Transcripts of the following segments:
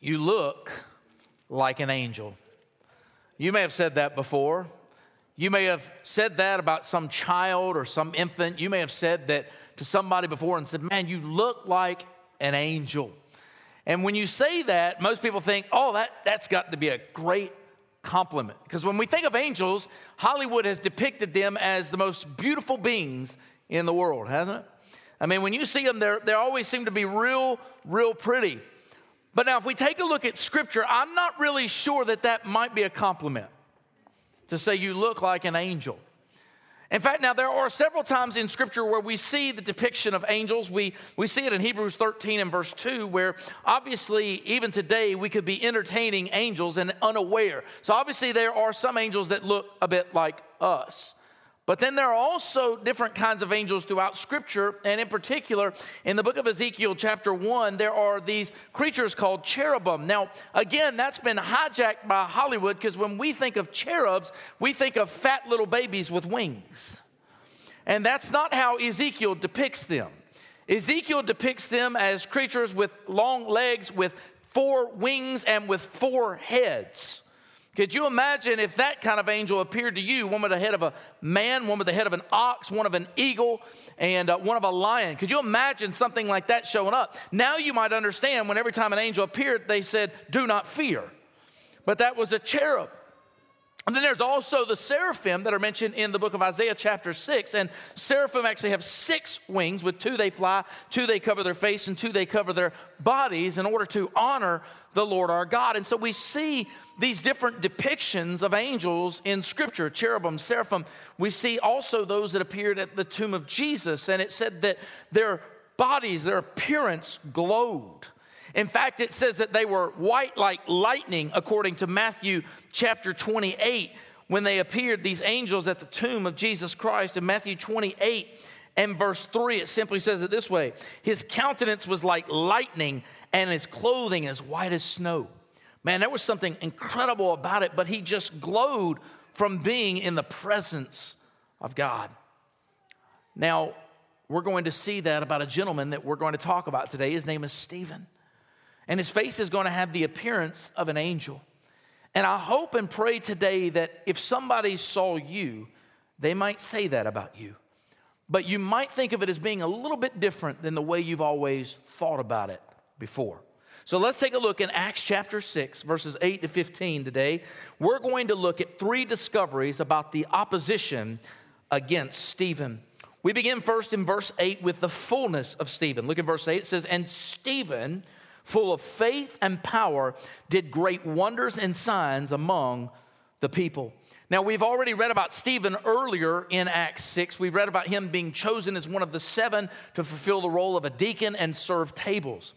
You look like an angel. You may have said that before. You may have said that about some child or some infant. You may have said that to somebody before and said, Man, you look like an angel. And when you say that, most people think, Oh, that, that's got to be a great compliment. Because when we think of angels, Hollywood has depicted them as the most beautiful beings in the world, hasn't it? I mean, when you see them, they always seem to be real, real pretty. But now, if we take a look at scripture, I'm not really sure that that might be a compliment to say you look like an angel. In fact, now there are several times in Scripture where we see the depiction of angels. We, we see it in Hebrews 13 and verse 2, where obviously, even today, we could be entertaining angels and unaware. So, obviously, there are some angels that look a bit like us. But then there are also different kinds of angels throughout Scripture, and in particular, in the book of Ezekiel, chapter 1, there are these creatures called cherubim. Now, again, that's been hijacked by Hollywood because when we think of cherubs, we think of fat little babies with wings. And that's not how Ezekiel depicts them. Ezekiel depicts them as creatures with long legs, with four wings, and with four heads. Could you imagine if that kind of angel appeared to you, one with the head of a man, one with the head of an ox, one of an eagle, and uh, one of a lion? Could you imagine something like that showing up? Now you might understand when every time an angel appeared, they said, Do not fear. But that was a cherub. And then there's also the seraphim that are mentioned in the book of Isaiah, chapter 6. And seraphim actually have six wings. With two they fly, two they cover their face, and two they cover their bodies in order to honor the Lord our God. And so we see these different depictions of angels in Scripture cherubim, seraphim. We see also those that appeared at the tomb of Jesus. And it said that their bodies, their appearance glowed. In fact, it says that they were white like lightning, according to Matthew chapter 28, when they appeared, these angels at the tomb of Jesus Christ. In Matthew 28 and verse 3, it simply says it this way His countenance was like lightning, and his clothing as white as snow. Man, there was something incredible about it, but he just glowed from being in the presence of God. Now, we're going to see that about a gentleman that we're going to talk about today. His name is Stephen and his face is going to have the appearance of an angel. And I hope and pray today that if somebody saw you, they might say that about you. But you might think of it as being a little bit different than the way you've always thought about it before. So let's take a look in Acts chapter 6, verses 8 to 15 today. We're going to look at three discoveries about the opposition against Stephen. We begin first in verse 8 with the fullness of Stephen. Look at verse 8. It says, And Stephen full of faith and power, did great wonders and signs among the people. Now, we've already read about Stephen earlier in Acts 6. We've read about him being chosen as one of the seven to fulfill the role of a deacon and serve tables.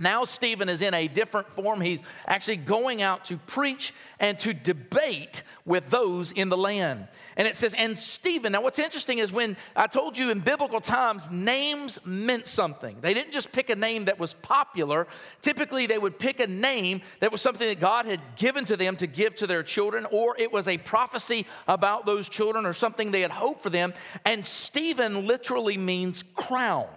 Now, Stephen is in a different form. He's actually going out to preach and to debate with those in the land. And it says, and Stephen. Now, what's interesting is when I told you in biblical times, names meant something. They didn't just pick a name that was popular. Typically, they would pick a name that was something that God had given to them to give to their children, or it was a prophecy about those children or something they had hoped for them. And Stephen literally means crown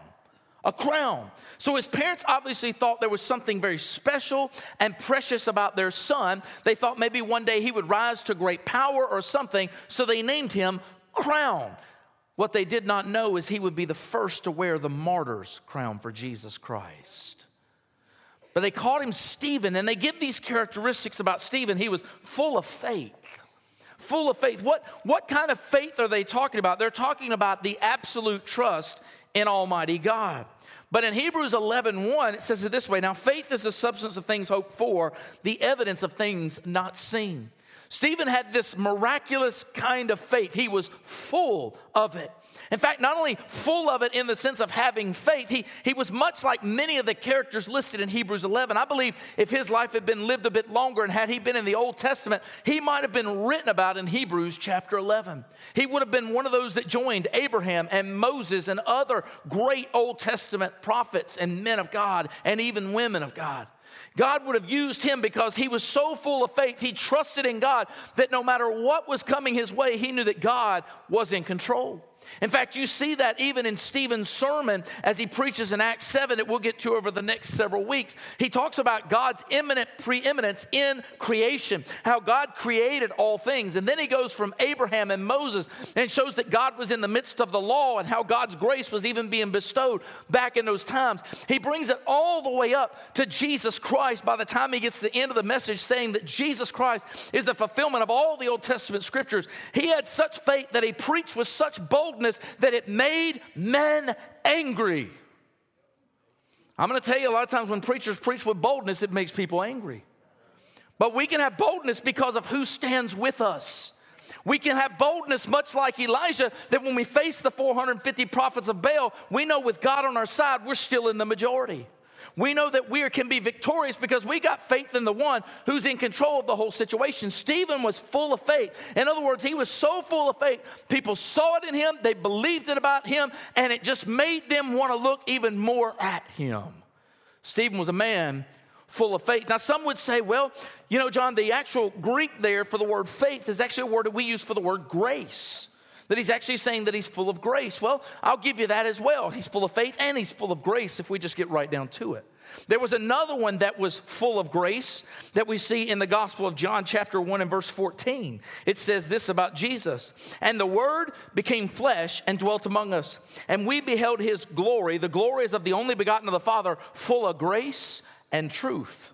a crown. So his parents obviously thought there was something very special and precious about their son. They thought maybe one day he would rise to great power or something, so they named him Crown. What they did not know is he would be the first to wear the martyr's crown for Jesus Christ. But they called him Stephen, and they give these characteristics about Stephen. He was full of faith. Full of faith. What, what kind of faith are they talking about? They're talking about the absolute trust in Almighty God. But in Hebrews 11 1, it says it this way Now, faith is the substance of things hoped for, the evidence of things not seen. Stephen had this miraculous kind of faith, he was full of it. In fact, not only full of it in the sense of having faith, he, he was much like many of the characters listed in Hebrews 11. I believe if his life had been lived a bit longer and had he been in the Old Testament, he might have been written about in Hebrews chapter 11. He would have been one of those that joined Abraham and Moses and other great Old Testament prophets and men of God and even women of God. God would have used him because he was so full of faith. He trusted in God that no matter what was coming his way, he knew that God was in control. In fact, you see that even in Stephen's sermon as he preaches in Acts 7 that we'll get to over the next several weeks. He talks about God's imminent preeminence in creation, how God created all things. And then he goes from Abraham and Moses and shows that God was in the midst of the law and how God's grace was even being bestowed back in those times. He brings it all the way up to Jesus Christ by the time he gets to the end of the message, saying that Jesus Christ is the fulfillment of all the Old Testament scriptures. He had such faith that he preached with such boldness boldness that it made men angry. I'm going to tell you a lot of times when preachers preach with boldness, it makes people angry. But we can have boldness because of who stands with us. We can have boldness, much like Elijah, that when we face the 450 prophets of Baal, we know with God on our side, we're still in the majority. We know that we can be victorious because we got faith in the one who's in control of the whole situation. Stephen was full of faith. In other words, he was so full of faith, people saw it in him, they believed it about him, and it just made them want to look even more at him. Stephen was a man full of faith. Now, some would say, well, you know, John, the actual Greek there for the word faith is actually a word that we use for the word grace that he's actually saying that he's full of grace. Well, I'll give you that as well. He's full of faith and he's full of grace if we just get right down to it. There was another one that was full of grace that we see in the Gospel of John, chapter 1 and verse 14. It says this about Jesus And the Word became flesh and dwelt among us, and we beheld his glory. The glory is of the only begotten of the Father, full of grace and truth.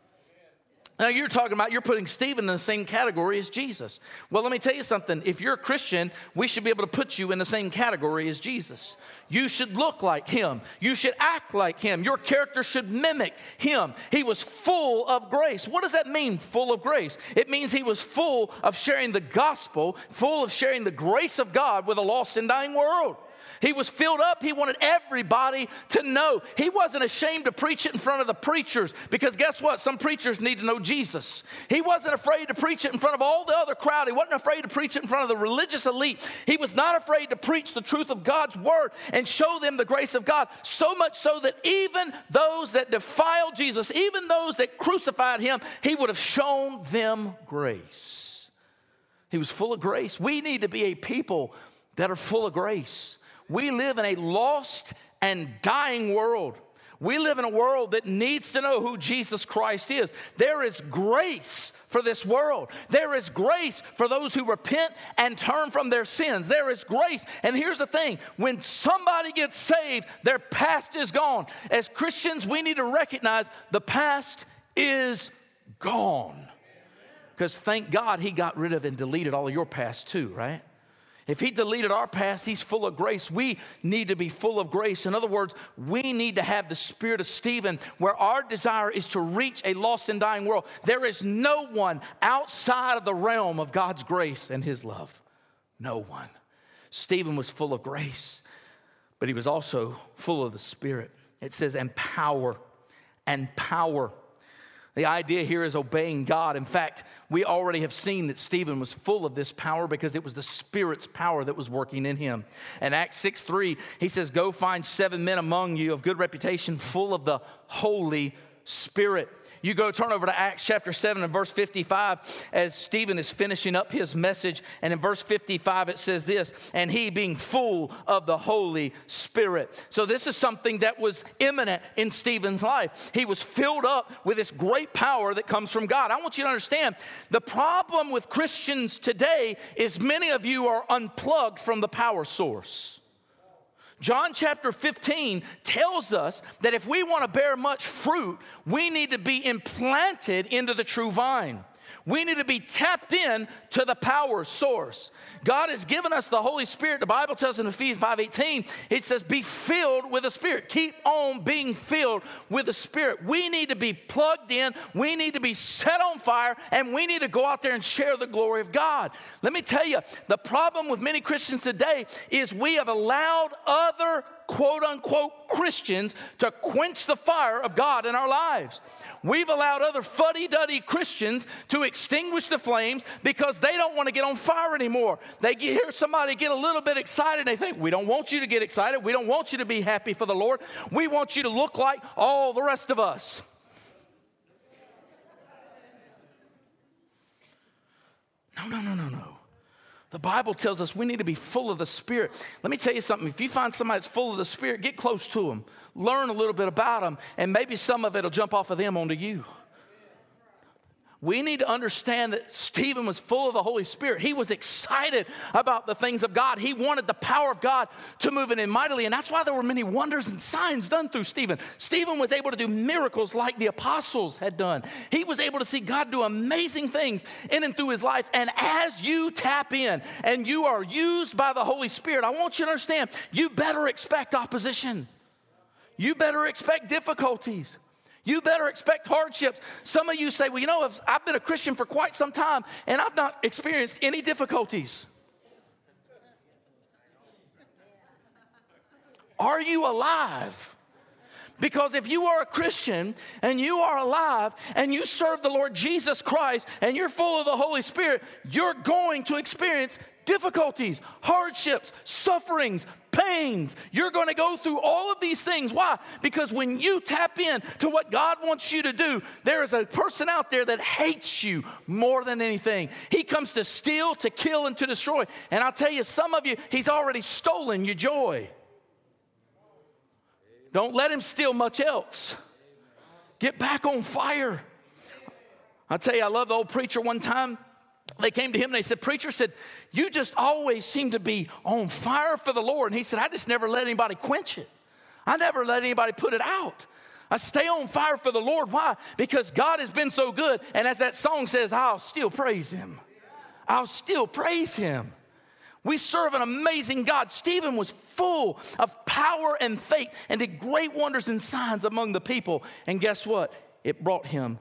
Now, you're talking about you're putting Stephen in the same category as Jesus. Well, let me tell you something. If you're a Christian, we should be able to put you in the same category as Jesus. You should look like him, you should act like him, your character should mimic him. He was full of grace. What does that mean, full of grace? It means he was full of sharing the gospel, full of sharing the grace of God with a lost and dying world. He was filled up. He wanted everybody to know. He wasn't ashamed to preach it in front of the preachers because guess what? Some preachers need to know Jesus. He wasn't afraid to preach it in front of all the other crowd. He wasn't afraid to preach it in front of the religious elite. He was not afraid to preach the truth of God's word and show them the grace of God. So much so that even those that defiled Jesus, even those that crucified him, he would have shown them grace. He was full of grace. We need to be a people that are full of grace. We live in a lost and dying world. We live in a world that needs to know who Jesus Christ is. There is grace for this world. There is grace for those who repent and turn from their sins. There is grace. And here's the thing when somebody gets saved, their past is gone. As Christians, we need to recognize the past is gone. Because thank God he got rid of and deleted all of your past too, right? If he deleted our past, he's full of grace. We need to be full of grace. In other words, we need to have the spirit of Stephen, where our desire is to reach a lost and dying world. There is no one outside of the realm of God's grace and his love. No one. Stephen was full of grace, but he was also full of the Spirit. It says, and power, and power. The idea here is obeying God. In fact, we already have seen that Stephen was full of this power because it was the Spirit's power that was working in him. And Acts 6 3, he says, Go find seven men among you of good reputation, full of the Holy Spirit. You go turn over to Acts chapter 7 and verse 55 as Stephen is finishing up his message. And in verse 55, it says this, and he being full of the Holy Spirit. So this is something that was imminent in Stephen's life. He was filled up with this great power that comes from God. I want you to understand the problem with Christians today is many of you are unplugged from the power source. John chapter 15 tells us that if we want to bear much fruit, we need to be implanted into the true vine. We need to be tapped in to the power source. God has given us the Holy Spirit. The Bible tells in Ephesians 5:18, it says, be filled with the Spirit. Keep on being filled with the Spirit. We need to be plugged in, we need to be set on fire, and we need to go out there and share the glory of God. Let me tell you, the problem with many Christians today is we have allowed other quote unquote Christians to quench the fire of God in our lives. We've allowed other fuddy duddy Christians to extinguish the flames because they don't want to get on fire anymore. They hear somebody get a little bit excited, and they think, We don't want you to get excited. We don't want you to be happy for the Lord. We want you to look like all the rest of us. No, no, no, no, no. The Bible tells us we need to be full of the Spirit. Let me tell you something. If you find somebody that's full of the Spirit, get close to them, learn a little bit about them, and maybe some of it will jump off of them onto you. We need to understand that Stephen was full of the Holy Spirit. He was excited about the things of God. He wanted the power of God to move in him mightily. And that's why there were many wonders and signs done through Stephen. Stephen was able to do miracles like the apostles had done. He was able to see God do amazing things in and through his life. And as you tap in and you are used by the Holy Spirit, I want you to understand you better expect opposition, you better expect difficulties. You better expect hardships. Some of you say, Well, you know, I've been a Christian for quite some time and I've not experienced any difficulties. Are you alive? Because if you are a Christian and you are alive and you serve the Lord Jesus Christ and you're full of the Holy Spirit, you're going to experience difficulties, hardships, sufferings, pains. You're going to go through all of these things. Why? Because when you tap in to what God wants you to do, there is a person out there that hates you more than anything. He comes to steal, to kill, and to destroy. And I'll tell you, some of you, he's already stolen your joy. Don't let him steal much else. Get back on fire. I tell you, I love the old preacher one time. They came to him and they said, Preacher said, You just always seem to be on fire for the Lord. And he said, I just never let anybody quench it. I never let anybody put it out. I stay on fire for the Lord. Why? Because God has been so good. And as that song says, I'll still praise him. I'll still praise him. We serve an amazing God. Stephen was full of power and faith and did great wonders and signs among the people. And guess what? It brought him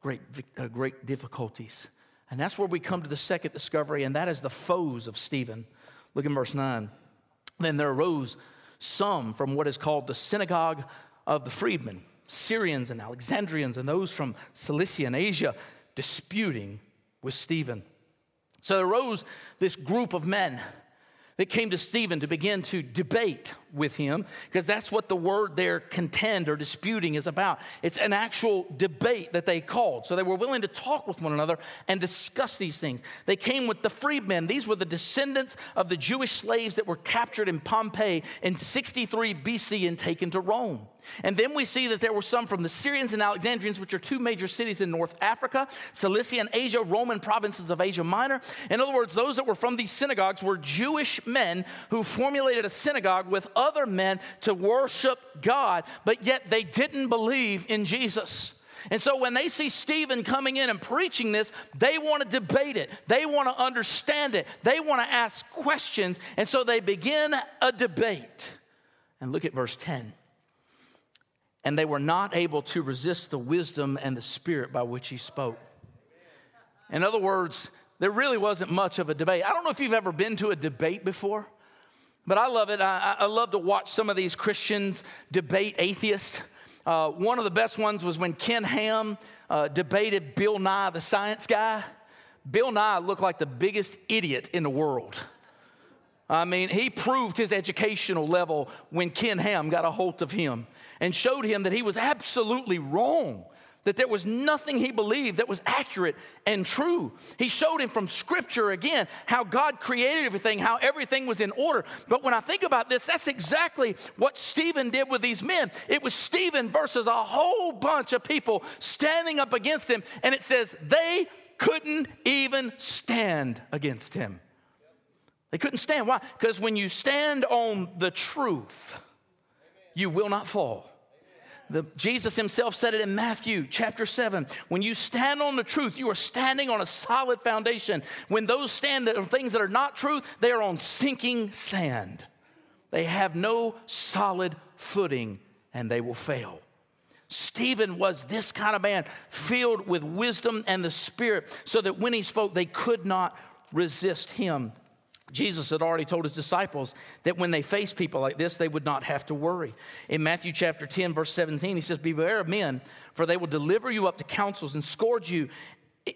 great, uh, great difficulties. And that's where we come to the second discovery, and that is the foes of Stephen. Look in verse 9. Then there arose some from what is called the synagogue of the freedmen, Cyrenians and Alexandrians, and those from Cilicia and Asia, disputing with Stephen. So there arose this group of men that came to Stephen to begin to debate with him, because that's what the word there, contend or disputing, is about. It's an actual debate that they called. So they were willing to talk with one another and discuss these things. They came with the freedmen. These were the descendants of the Jewish slaves that were captured in Pompeii in 63 BC and taken to Rome. And then we see that there were some from the Cyrenians and Alexandrians, which are two major cities in North Africa, Cilicia and Asia, Roman provinces of Asia Minor. In other words, those that were from these synagogues were Jewish men who formulated a synagogue with other men to worship God, but yet they didn't believe in Jesus. And so when they see Stephen coming in and preaching this, they want to debate it. They want to understand it. They want to ask questions. And so they begin a debate. And look at verse 10 and they were not able to resist the wisdom and the spirit by which he spoke. In other words, there really wasn't much of a debate. I don't know if you've ever been to a debate before, but I love it. I, I love to watch some of these Christians debate atheists. Uh, one of the best ones was when Ken Ham uh, debated Bill Nye, the science guy. Bill Nye looked like the biggest idiot in the world. I mean, he proved his educational level when Ken Ham got a hold of him and showed him that he was absolutely wrong, that there was nothing he believed that was accurate and true. He showed him from Scripture again how God created everything, how everything was in order. But when I think about this, that's exactly what Stephen did with these men. It was Stephen versus a whole bunch of people standing up against him, and it says they couldn't even stand against him. They couldn't stand. Why? Because when you stand on the truth, you will not fall. The, Jesus himself said it in Matthew chapter 7. When you stand on the truth, you are standing on a solid foundation. When those stand on things that are not truth, they are on sinking sand. They have no solid footing and they will fail. Stephen was this kind of man, filled with wisdom and the Spirit, so that when he spoke, they could not resist him. Jesus had already told his disciples that when they faced people like this, they would not have to worry. In Matthew chapter 10, verse 17, he says, Beware of men, for they will deliver you up to councils and scourge you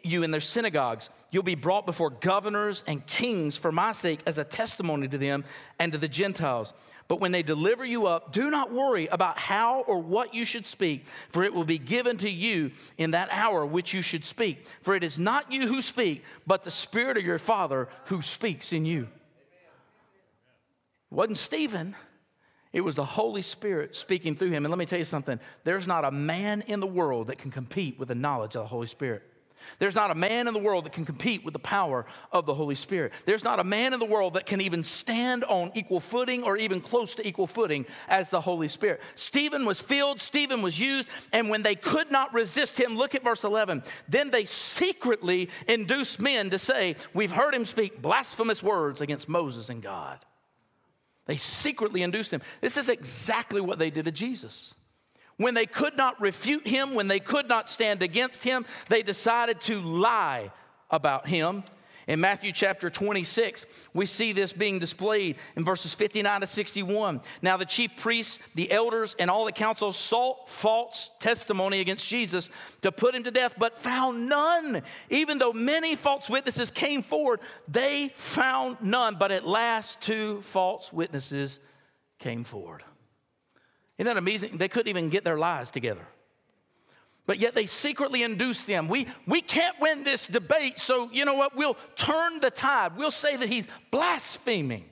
you in their synagogues. You'll be brought before governors and kings for my sake as a testimony to them and to the Gentiles. But when they deliver you up, do not worry about how or what you should speak, for it will be given to you in that hour which you should speak. For it is not you who speak, but the Spirit of your Father who speaks in you. It wasn't Stephen. It was the Holy Spirit speaking through him. And let me tell you something there's not a man in the world that can compete with the knowledge of the Holy Spirit. There's not a man in the world that can compete with the power of the Holy Spirit. There's not a man in the world that can even stand on equal footing or even close to equal footing as the Holy Spirit. Stephen was filled, Stephen was used, and when they could not resist him, look at verse 11. Then they secretly induced men to say, We've heard him speak blasphemous words against Moses and God. They secretly induced him. This is exactly what they did to Jesus. When they could not refute him, when they could not stand against him, they decided to lie about him. In Matthew chapter 26, we see this being displayed in verses 59 to 61. Now, the chief priests, the elders, and all the council sought false testimony against Jesus to put him to death, but found none. Even though many false witnesses came forward, they found none. But at last, two false witnesses came forward. Isn't that amazing? They couldn't even get their lies together. But yet they secretly induced them. We, we can't win this debate, so you know what? We'll turn the tide. We'll say that he's blaspheming.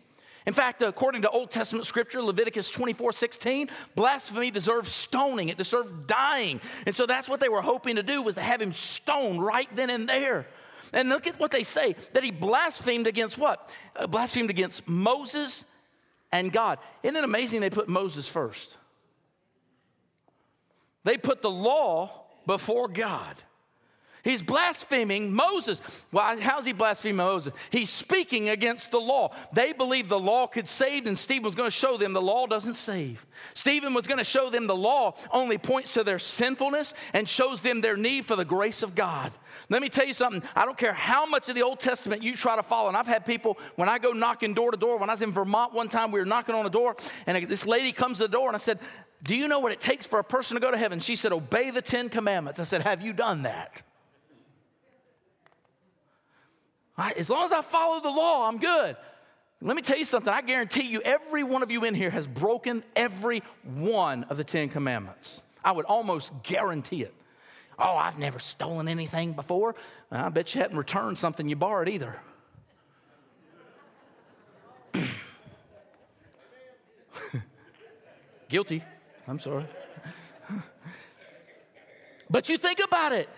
In fact, according to Old Testament scripture, Leviticus 24 16, blasphemy deserves stoning, it deserved dying. And so that's what they were hoping to do was to have him stoned right then and there. And look at what they say that he blasphemed against what? Uh, blasphemed against Moses and God. Isn't it amazing they put Moses first? They put the law before God. He's blaspheming Moses. Why, how's he blaspheming Moses? He's speaking against the law. They believed the law could save, and Stephen was going to show them the law doesn't save. Stephen was going to show them the law only points to their sinfulness and shows them their need for the grace of God. Let me tell you something. I don't care how much of the Old Testament you try to follow. And I've had people, when I go knocking door to door, when I was in Vermont one time, we were knocking on a door, and this lady comes to the door, and I said, do you know what it takes for a person to go to heaven? She said, Obey the Ten Commandments. I said, Have you done that? As long as I follow the law, I'm good. Let me tell you something. I guarantee you, every one of you in here has broken every one of the Ten Commandments. I would almost guarantee it. Oh, I've never stolen anything before. I bet you hadn't returned something you borrowed either. Guilty. I'm sorry. but you think about it.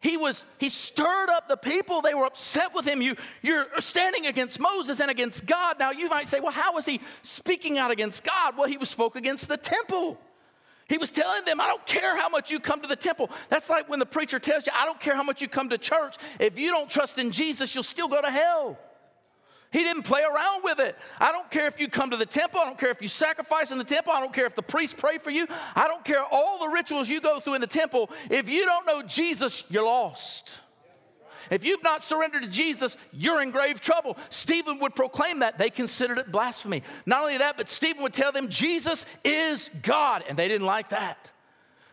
He was, he stirred up the people. They were upset with him. You, you're standing against Moses and against God. Now you might say, well, how was he speaking out against God? Well, he spoke against the temple. He was telling them, I don't care how much you come to the temple. That's like when the preacher tells you, I don't care how much you come to church. If you don't trust in Jesus, you'll still go to hell. He didn't play around with it. I don't care if you come to the temple. I don't care if you sacrifice in the temple. I don't care if the priests pray for you. I don't care all the rituals you go through in the temple. If you don't know Jesus, you're lost. If you've not surrendered to Jesus, you're in grave trouble. Stephen would proclaim that. They considered it blasphemy. Not only that, but Stephen would tell them Jesus is God, and they didn't like that.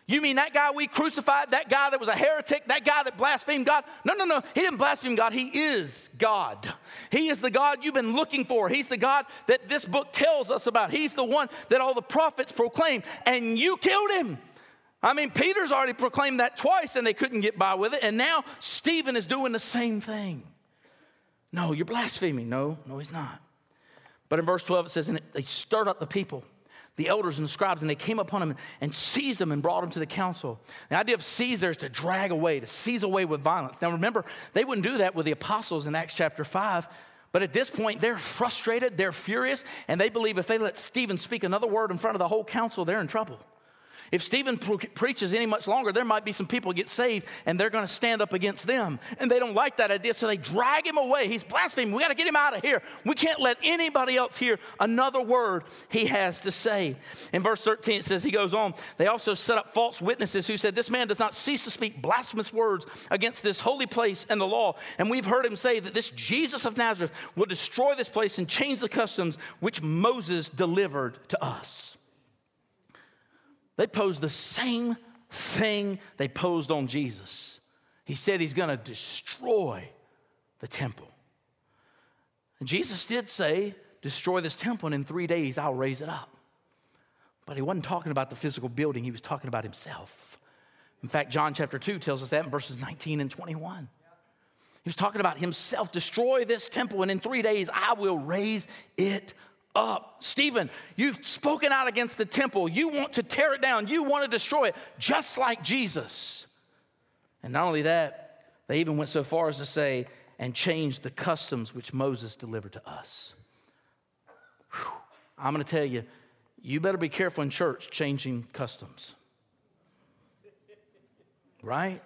You mean that guy we crucified, that guy that was a heretic, that guy that blasphemed God? No, no, no. He didn't blaspheme God. He is God. He is the God you've been looking for. He's the God that this book tells us about. He's the one that all the prophets proclaim, and you killed him. I mean, Peter's already proclaimed that twice and they couldn't get by with it, and now Stephen is doing the same thing. No, you're blaspheming. No, no, he's not. But in verse 12 it says, and they stirred up the people the elders and the scribes, and they came upon him and seized him and brought him to the council. The idea of seize there is to drag away, to seize away with violence. Now remember, they wouldn't do that with the apostles in Acts chapter 5. But at this point, they're frustrated, they're furious, and they believe if they let Stephen speak another word in front of the whole council, they're in trouble. If Stephen pre- preaches any much longer, there might be some people get saved and they're going to stand up against them. And they don't like that idea, so they drag him away. He's blaspheming. We got to get him out of here. We can't let anybody else hear another word he has to say. In verse 13, it says, He goes on, they also set up false witnesses who said, This man does not cease to speak blasphemous words against this holy place and the law. And we've heard him say that this Jesus of Nazareth will destroy this place and change the customs which Moses delivered to us. They posed the same thing they posed on Jesus. He said he's going to destroy the temple. And Jesus did say, Destroy this temple, and in three days I'll raise it up. But he wasn't talking about the physical building, he was talking about himself. In fact, John chapter 2 tells us that in verses 19 and 21. He was talking about himself destroy this temple, and in three days I will raise it up. Stephen, you've spoken out against the temple. You want to tear it down, you want to destroy it, just like Jesus. And not only that, they even went so far as to say, and change the customs which Moses delivered to us. Whew. I'm going to tell you, you better be careful in church changing customs. Right?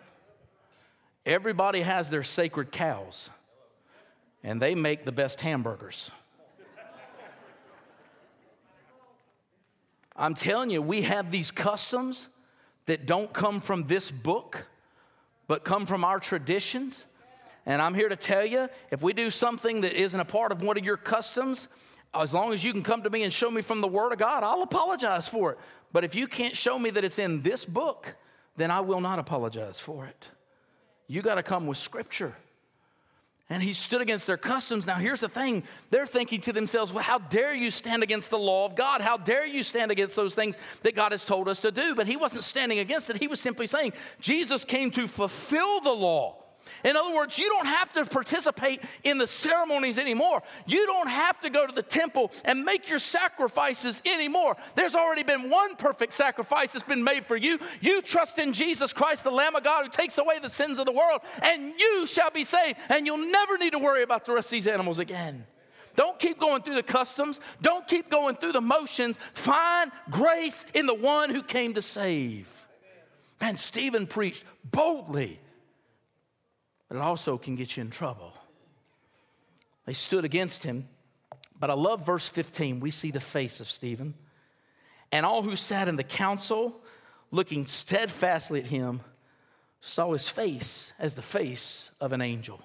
Everybody has their sacred cows, and they make the best hamburgers. I'm telling you, we have these customs that don't come from this book, but come from our traditions. And I'm here to tell you if we do something that isn't a part of one of your customs, as long as you can come to me and show me from the Word of God, I'll apologize for it. But if you can't show me that it's in this book, then I will not apologize for it. You got to come with Scripture. And he stood against their customs. Now, here's the thing they're thinking to themselves, well, how dare you stand against the law of God? How dare you stand against those things that God has told us to do? But he wasn't standing against it. He was simply saying, Jesus came to fulfill the law. In other words, you don't have to participate in the ceremonies anymore. You don't have to go to the temple and make your sacrifices anymore. There's already been one perfect sacrifice that's been made for you. You trust in Jesus Christ, the Lamb of God who takes away the sins of the world, and you shall be saved, and you'll never need to worry about the rest of these animals again. Don't keep going through the customs. Don't keep going through the motions. Find grace in the one who came to save. Man, Stephen preached boldly but it also can get you in trouble. They stood against him, but I love verse 15. We see the face of Stephen. And all who sat in the council, looking steadfastly at him, saw his face as the face of an angel.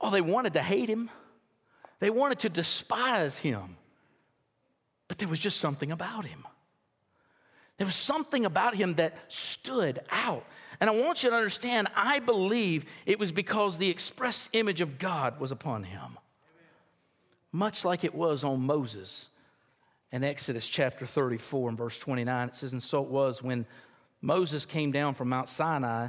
Oh, they wanted to hate him, they wanted to despise him, but there was just something about him. There was something about him that stood out. And I want you to understand, I believe it was because the express image of God was upon him. Much like it was on Moses in Exodus chapter 34 and verse 29. It says, And so it was when Moses came down from Mount Sinai,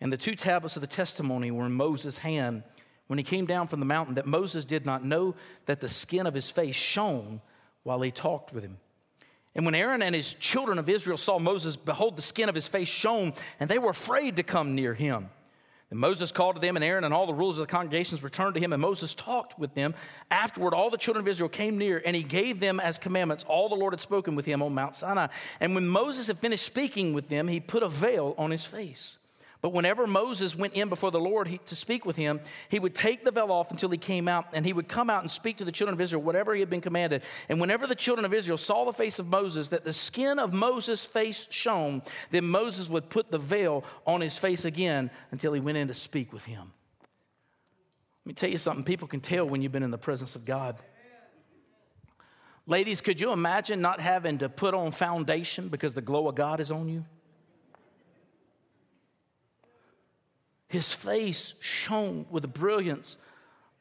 and the two tablets of the testimony were in Moses' hand when he came down from the mountain, that Moses did not know that the skin of his face shone while he talked with him. And when Aaron and his children of Israel saw Moses, behold, the skin of his face shone, and they were afraid to come near him. And Moses called to them, and Aaron and all the rulers of the congregations returned to him, and Moses talked with them. Afterward, all the children of Israel came near, and he gave them as commandments all the Lord had spoken with him on Mount Sinai. And when Moses had finished speaking with them, he put a veil on his face. But whenever Moses went in before the Lord he, to speak with him, he would take the veil off until he came out, and he would come out and speak to the children of Israel whatever he had been commanded. And whenever the children of Israel saw the face of Moses, that the skin of Moses' face shone, then Moses would put the veil on his face again until he went in to speak with him. Let me tell you something people can tell when you've been in the presence of God. Ladies, could you imagine not having to put on foundation because the glow of God is on you? His face shone with the brilliance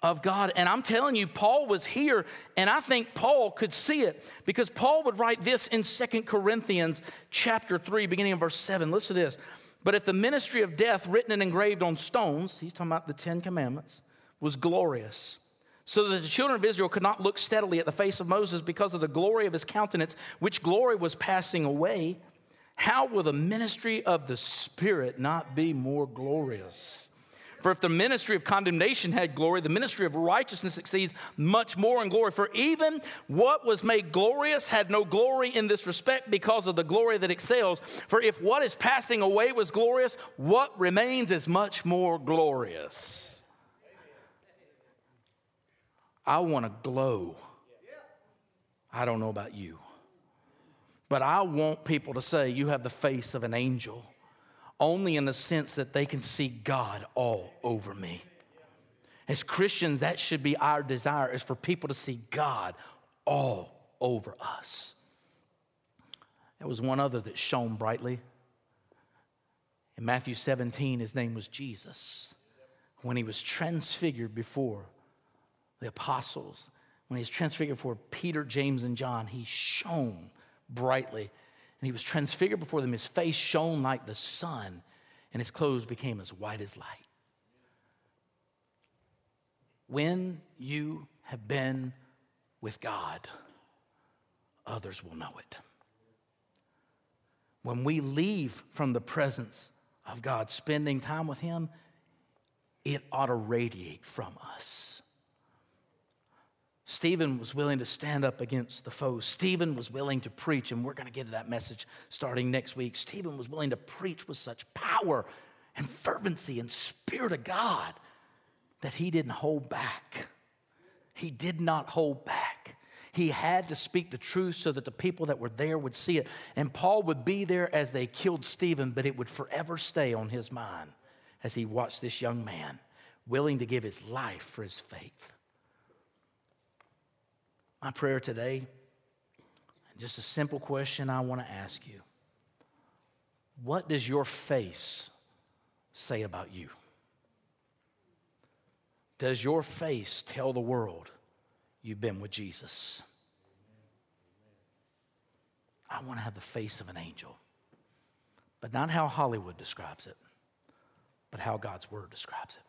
of God. And I'm telling you, Paul was here, and I think Paul could see it because Paul would write this in Second Corinthians chapter 3, beginning in verse 7. Listen to this. But if the ministry of death written and engraved on stones, he's talking about the Ten Commandments, was glorious, so that the children of Israel could not look steadily at the face of Moses because of the glory of his countenance, which glory was passing away, how will the ministry of the Spirit not be more glorious? For if the ministry of condemnation had glory, the ministry of righteousness exceeds much more in glory. For even what was made glorious had no glory in this respect because of the glory that excels. For if what is passing away was glorious, what remains is much more glorious. I want to glow. I don't know about you. But I want people to say, You have the face of an angel, only in the sense that they can see God all over me. As Christians, that should be our desire, is for people to see God all over us. There was one other that shone brightly. In Matthew 17, his name was Jesus. When he was transfigured before the apostles, when he was transfigured before Peter, James, and John, he shone brightly. And he was transfigured before them. His face shone like the sun, and his clothes became as white as light. When you have been with God, others will know it. When we leave from the presence of God, spending time with Him, it ought to radiate from us. Stephen was willing to stand up against the foes. Stephen was willing to preach, and we're going to get to that message starting next week. Stephen was willing to preach with such power and fervency and spirit of God that he didn't hold back. He did not hold back. He had to speak the truth so that the people that were there would see it. And Paul would be there as they killed Stephen, but it would forever stay on his mind as he watched this young man willing to give his life for his faith. My prayer today, just a simple question I want to ask you What does your face say about you? Does your face tell the world you've been with Jesus. I want to have the face of an angel, but not how Hollywood describes it, but how God's word describes it.